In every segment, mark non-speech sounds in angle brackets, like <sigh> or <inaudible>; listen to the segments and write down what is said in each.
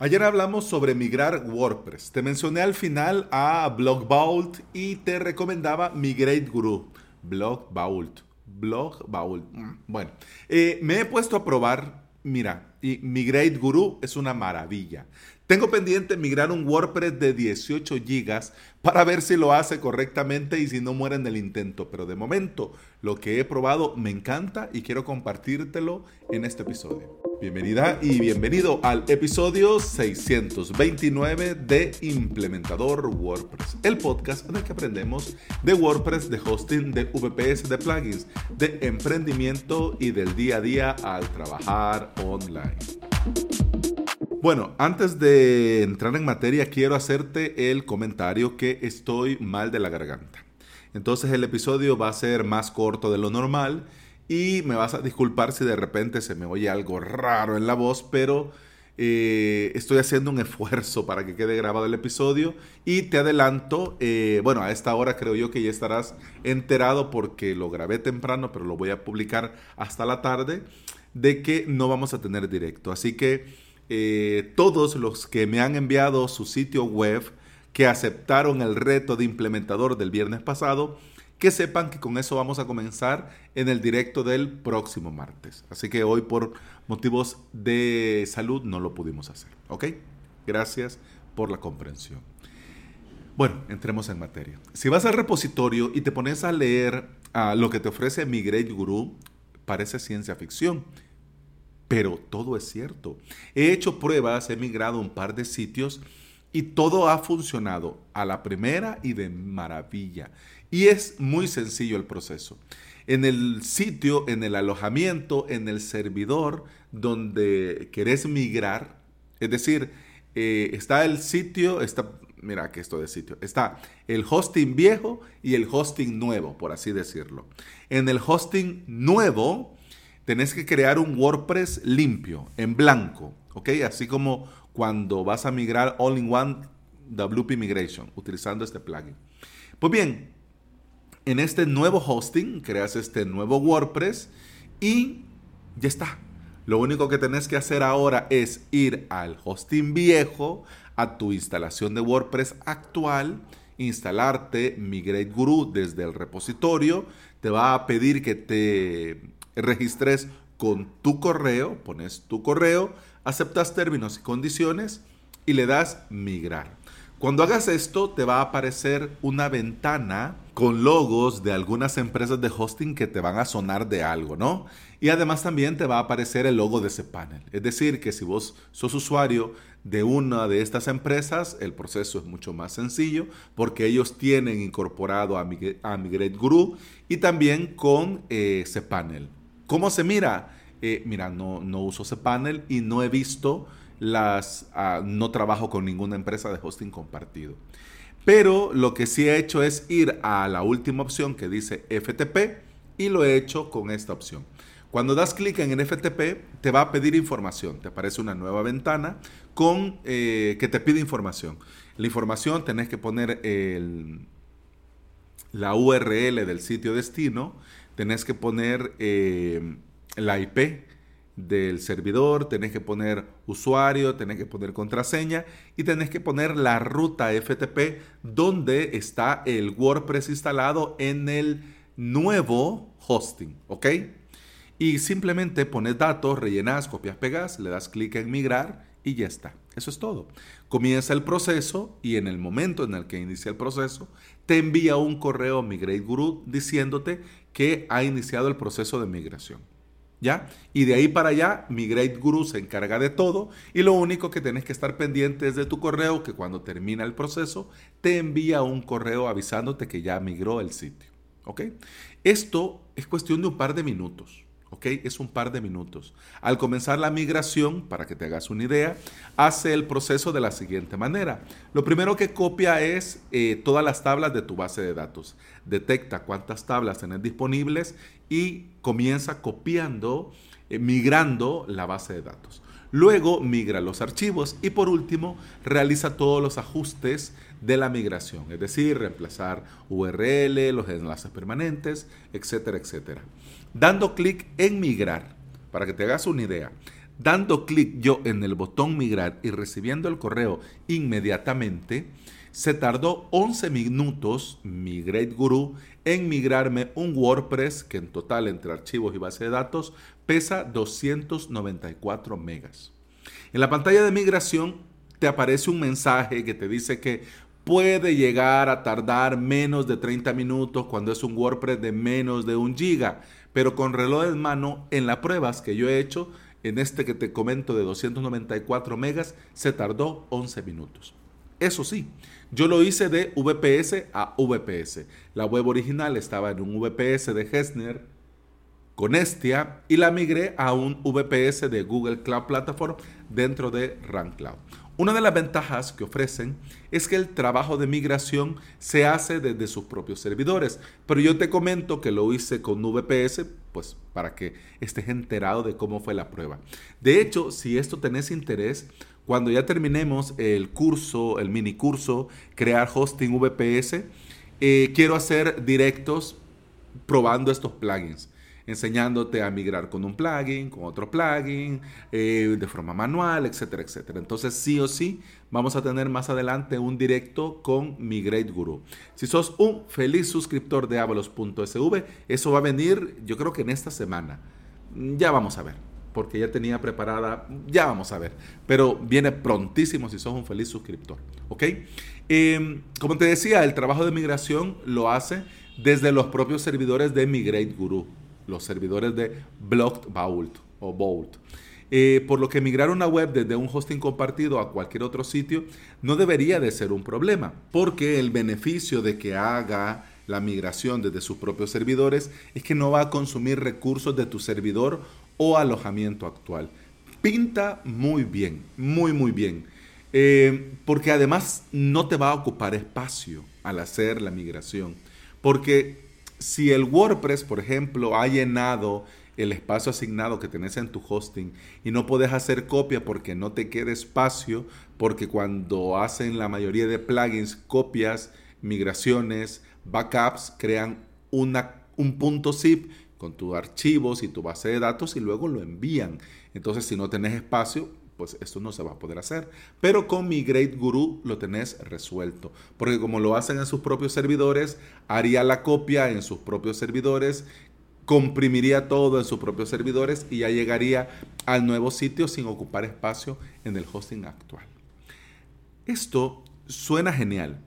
Ayer hablamos sobre migrar WordPress. Te mencioné al final a Blog Vault y te recomendaba Migrate Guru. Blog Vault. Blog. Mm, bueno, eh, me he puesto a probar. Mira, y Migrate Guru es una maravilla. Tengo pendiente migrar un WordPress de 18 GB para ver si lo hace correctamente y si no muere en el intento. Pero de momento, lo que he probado me encanta y quiero compartírtelo en este episodio. Bienvenida y bienvenido al episodio 629 de Implementador WordPress, el podcast en el que aprendemos de WordPress, de hosting, de VPS, de plugins, de emprendimiento y del día a día al trabajar online. Bueno, antes de entrar en materia, quiero hacerte el comentario que estoy mal de la garganta. Entonces el episodio va a ser más corto de lo normal y me vas a disculpar si de repente se me oye algo raro en la voz, pero eh, estoy haciendo un esfuerzo para que quede grabado el episodio. Y te adelanto, eh, bueno, a esta hora creo yo que ya estarás enterado porque lo grabé temprano, pero lo voy a publicar hasta la tarde, de que no vamos a tener directo. Así que eh, todos los que me han enviado su sitio web, que aceptaron el reto de implementador del viernes pasado, que sepan que con eso vamos a comenzar en el directo del próximo martes. Así que hoy por motivos de salud no lo pudimos hacer. ¿Ok? Gracias por la comprensión. Bueno, entremos en materia. Si vas al repositorio y te pones a leer a lo que te ofrece Migrate Guru, parece ciencia ficción. Pero todo es cierto. He hecho pruebas, he migrado un par de sitios y todo ha funcionado a la primera y de maravilla. Y es muy sencillo el proceso. En el sitio, en el alojamiento, en el servidor donde querés migrar, es decir, eh, está el sitio, está, mira que esto de sitio, está el hosting viejo y el hosting nuevo, por así decirlo. En el hosting nuevo, tenés que crear un WordPress limpio, en blanco, ¿ok? Así como cuando vas a migrar All-in-One WP Migration, utilizando este plugin. Pues bien, en este nuevo hosting, creas este nuevo WordPress y ya está. Lo único que tenés que hacer ahora es ir al hosting viejo, a tu instalación de WordPress actual, instalarte Migrate Guru desde el repositorio, te va a pedir que te registres con tu correo, pones tu correo, aceptas términos y condiciones y le das migrar. Cuando hagas esto, te va a aparecer una ventana con logos de algunas empresas de hosting que te van a sonar de algo, ¿no? Y además también te va a aparecer el logo de ese panel. Es decir, que si vos sos usuario de una de estas empresas, el proceso es mucho más sencillo porque ellos tienen incorporado a, Migrate Guru y también con eh, panel. ¿Cómo se mira? Eh, mira, no, no uso panel y no he visto las, ah, no trabajo con ninguna empresa de hosting compartido. Pero lo que sí he hecho es ir a la última opción que dice FTP y lo he hecho con esta opción. Cuando das clic en el FTP, te va a pedir información. Te aparece una nueva ventana con eh, que te pide información. La información tenés que poner la URL del sitio destino, tenés que poner eh, la IP del servidor, tenés que poner usuario, tenés que poner contraseña y tenés que poner la ruta FTP donde está el WordPress instalado en el nuevo hosting, ¿ok? Y simplemente pones datos, rellenas, copias, pegas, le das clic en migrar y ya está. Eso es todo. Comienza el proceso y en el momento en el que inicia el proceso, te envía un correo Migrate Guru diciéndote que ha iniciado el proceso de migración. ¿Ya? Y de ahí para allá, Migrate Guru se encarga de todo y lo único que tienes que estar pendiente es de tu correo, que cuando termina el proceso te envía un correo avisándote que ya migró el sitio. ¿Ok? Esto es cuestión de un par de minutos. ¿Ok? Es un par de minutos. Al comenzar la migración, para que te hagas una idea, hace el proceso de la siguiente manera. Lo primero que copia es eh, todas las tablas de tu base de datos. Detecta cuántas tablas tenés disponibles y comienza copiando, eh, migrando la base de datos. Luego migra los archivos y por último realiza todos los ajustes de la migración, es decir, reemplazar URL, los enlaces permanentes, etcétera, etcétera. Dando clic en migrar, para que te hagas una idea, dando clic yo en el botón migrar y recibiendo el correo inmediatamente, se tardó 11 minutos mi Great Guru en migrarme un WordPress que en total entre archivos y base de datos pesa 294 megas. En la pantalla de migración te aparece un mensaje que te dice que puede llegar a tardar menos de 30 minutos cuando es un WordPress de menos de un giga, pero con reloj en mano en las pruebas que yo he hecho en este que te comento de 294 megas se tardó 11 minutos. Eso sí, yo lo hice de VPS a VPS. La web original estaba en un VPS de Hessner con Estia y la migré a un VPS de Google Cloud Platform dentro de RunCloud. Una de las ventajas que ofrecen es que el trabajo de migración se hace desde sus propios servidores, pero yo te comento que lo hice con VPS, pues para que estés enterado de cómo fue la prueba. De hecho, si esto tenés interés, cuando ya terminemos el curso, el mini curso, crear hosting VPS, eh, quiero hacer directos probando estos plugins enseñándote a migrar con un plugin, con otro plugin, eh, de forma manual, etcétera, etcétera. Entonces, sí o sí, vamos a tener más adelante un directo con Migrate Guru. Si sos un feliz suscriptor de avalos.sv, eso va a venir, yo creo que en esta semana. Ya vamos a ver porque ya tenía preparada, ya vamos a ver, pero viene prontísimo si sos un feliz suscriptor, ¿ok? Em, como te decía, el trabajo de migración lo hace desde los propios servidores de Migrate Guru, los servidores de Blocked Vault o Vault. Eh, por lo que migrar una web desde un hosting compartido a cualquier otro sitio no debería de ser un problema, porque el beneficio de que haga la migración desde sus propios servidores es que no va a consumir recursos de tu servidor o alojamiento actual. Pinta muy bien, muy muy bien, eh, porque además no te va a ocupar espacio al hacer la migración, porque si el WordPress, por ejemplo, ha llenado el espacio asignado que tenés en tu hosting y no puedes hacer copia porque no te queda espacio, porque cuando hacen la mayoría de plugins copias, migraciones, backups, crean un punto zip con tus archivos y tu base de datos y luego lo envían. Entonces, si no tenés espacio, pues esto no se va a poder hacer. Pero con Migrate Guru lo tenés resuelto. Porque como lo hacen en sus propios servidores, haría la copia en sus propios servidores, comprimiría todo en sus propios servidores y ya llegaría al nuevo sitio sin ocupar espacio en el hosting actual. Esto suena genial,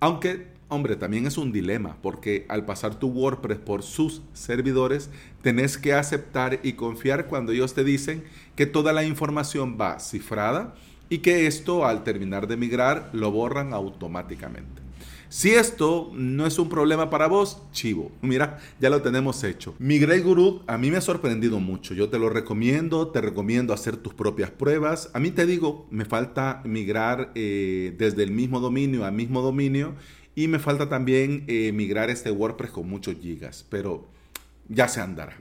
aunque Hombre, también es un dilema, porque al pasar tu WordPress por sus servidores, tenés que aceptar y confiar cuando ellos te dicen que toda la información va cifrada y que esto al terminar de migrar lo borran automáticamente. Si esto no es un problema para vos, chivo. Mira, ya lo tenemos hecho. Migrate Guru a mí me ha sorprendido mucho. Yo te lo recomiendo, te recomiendo hacer tus propias pruebas. A mí te digo, me falta migrar eh, desde el mismo dominio al mismo dominio y me falta también eh, migrar este WordPress con muchos gigas, pero ya se andará.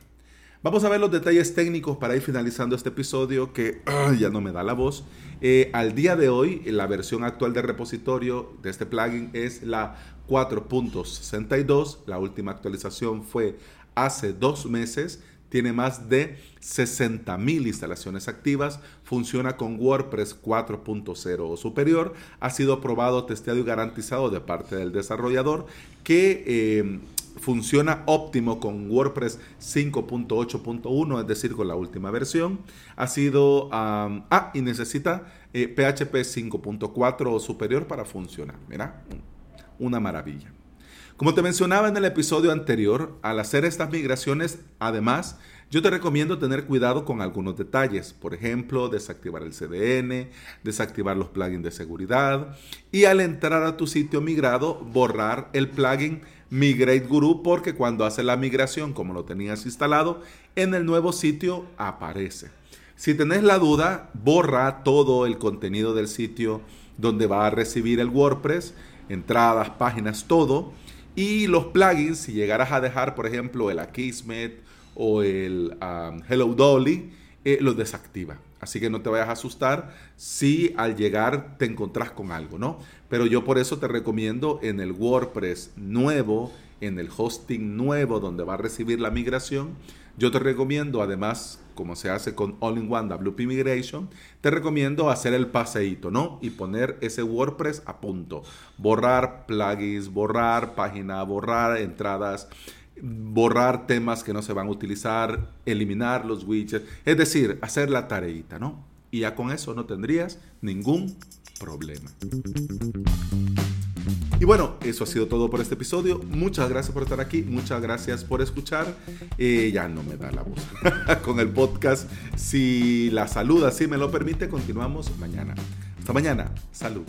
Vamos a ver los detalles técnicos para ir finalizando este episodio que <clears throat> ya no me da la voz. Eh, al día de hoy, la versión actual de repositorio de este plugin es la 4.62. La última actualización fue hace dos meses tiene más de 60.000 instalaciones activas, funciona con WordPress 4.0 o superior, ha sido probado, testeado y garantizado de parte del desarrollador que eh, funciona óptimo con WordPress 5.8.1, es decir, con la última versión. Ha sido, ah, y necesita PHP eh, 5.4 o superior para funcionar. Mira, una maravilla. Como te mencionaba en el episodio anterior, al hacer estas migraciones, además, yo te recomiendo tener cuidado con algunos detalles. Por ejemplo, desactivar el CDN, desactivar los plugins de seguridad y al entrar a tu sitio migrado, borrar el plugin Migrate Guru porque cuando hace la migración, como lo tenías instalado, en el nuevo sitio aparece. Si tenés la duda, borra todo el contenido del sitio donde va a recibir el WordPress, entradas, páginas, todo y los plugins, si llegaras a dejar, por ejemplo, el Akismet o el um, Hello Dolly, eh, los desactiva. Así que no te vayas a asustar si al llegar te encontrás con algo, ¿no? Pero yo por eso te recomiendo en el WordPress nuevo, en el hosting nuevo donde va a recibir la migración, Yo te recomiendo, además, como se hace con All-in-One WP Migration, te recomiendo hacer el paseíto, ¿no? Y poner ese WordPress a punto. Borrar plugins, borrar página, borrar entradas, borrar temas que no se van a utilizar, eliminar los widgets, es decir, hacer la tareita, ¿no? Y ya con eso no tendrías ningún problema. Y bueno, eso ha sido todo por este episodio. Muchas gracias por estar aquí, muchas gracias por escuchar. Eh, ya no me da la voz <laughs> con el podcast. Si la salud así me lo permite, continuamos mañana. Hasta mañana. Salud.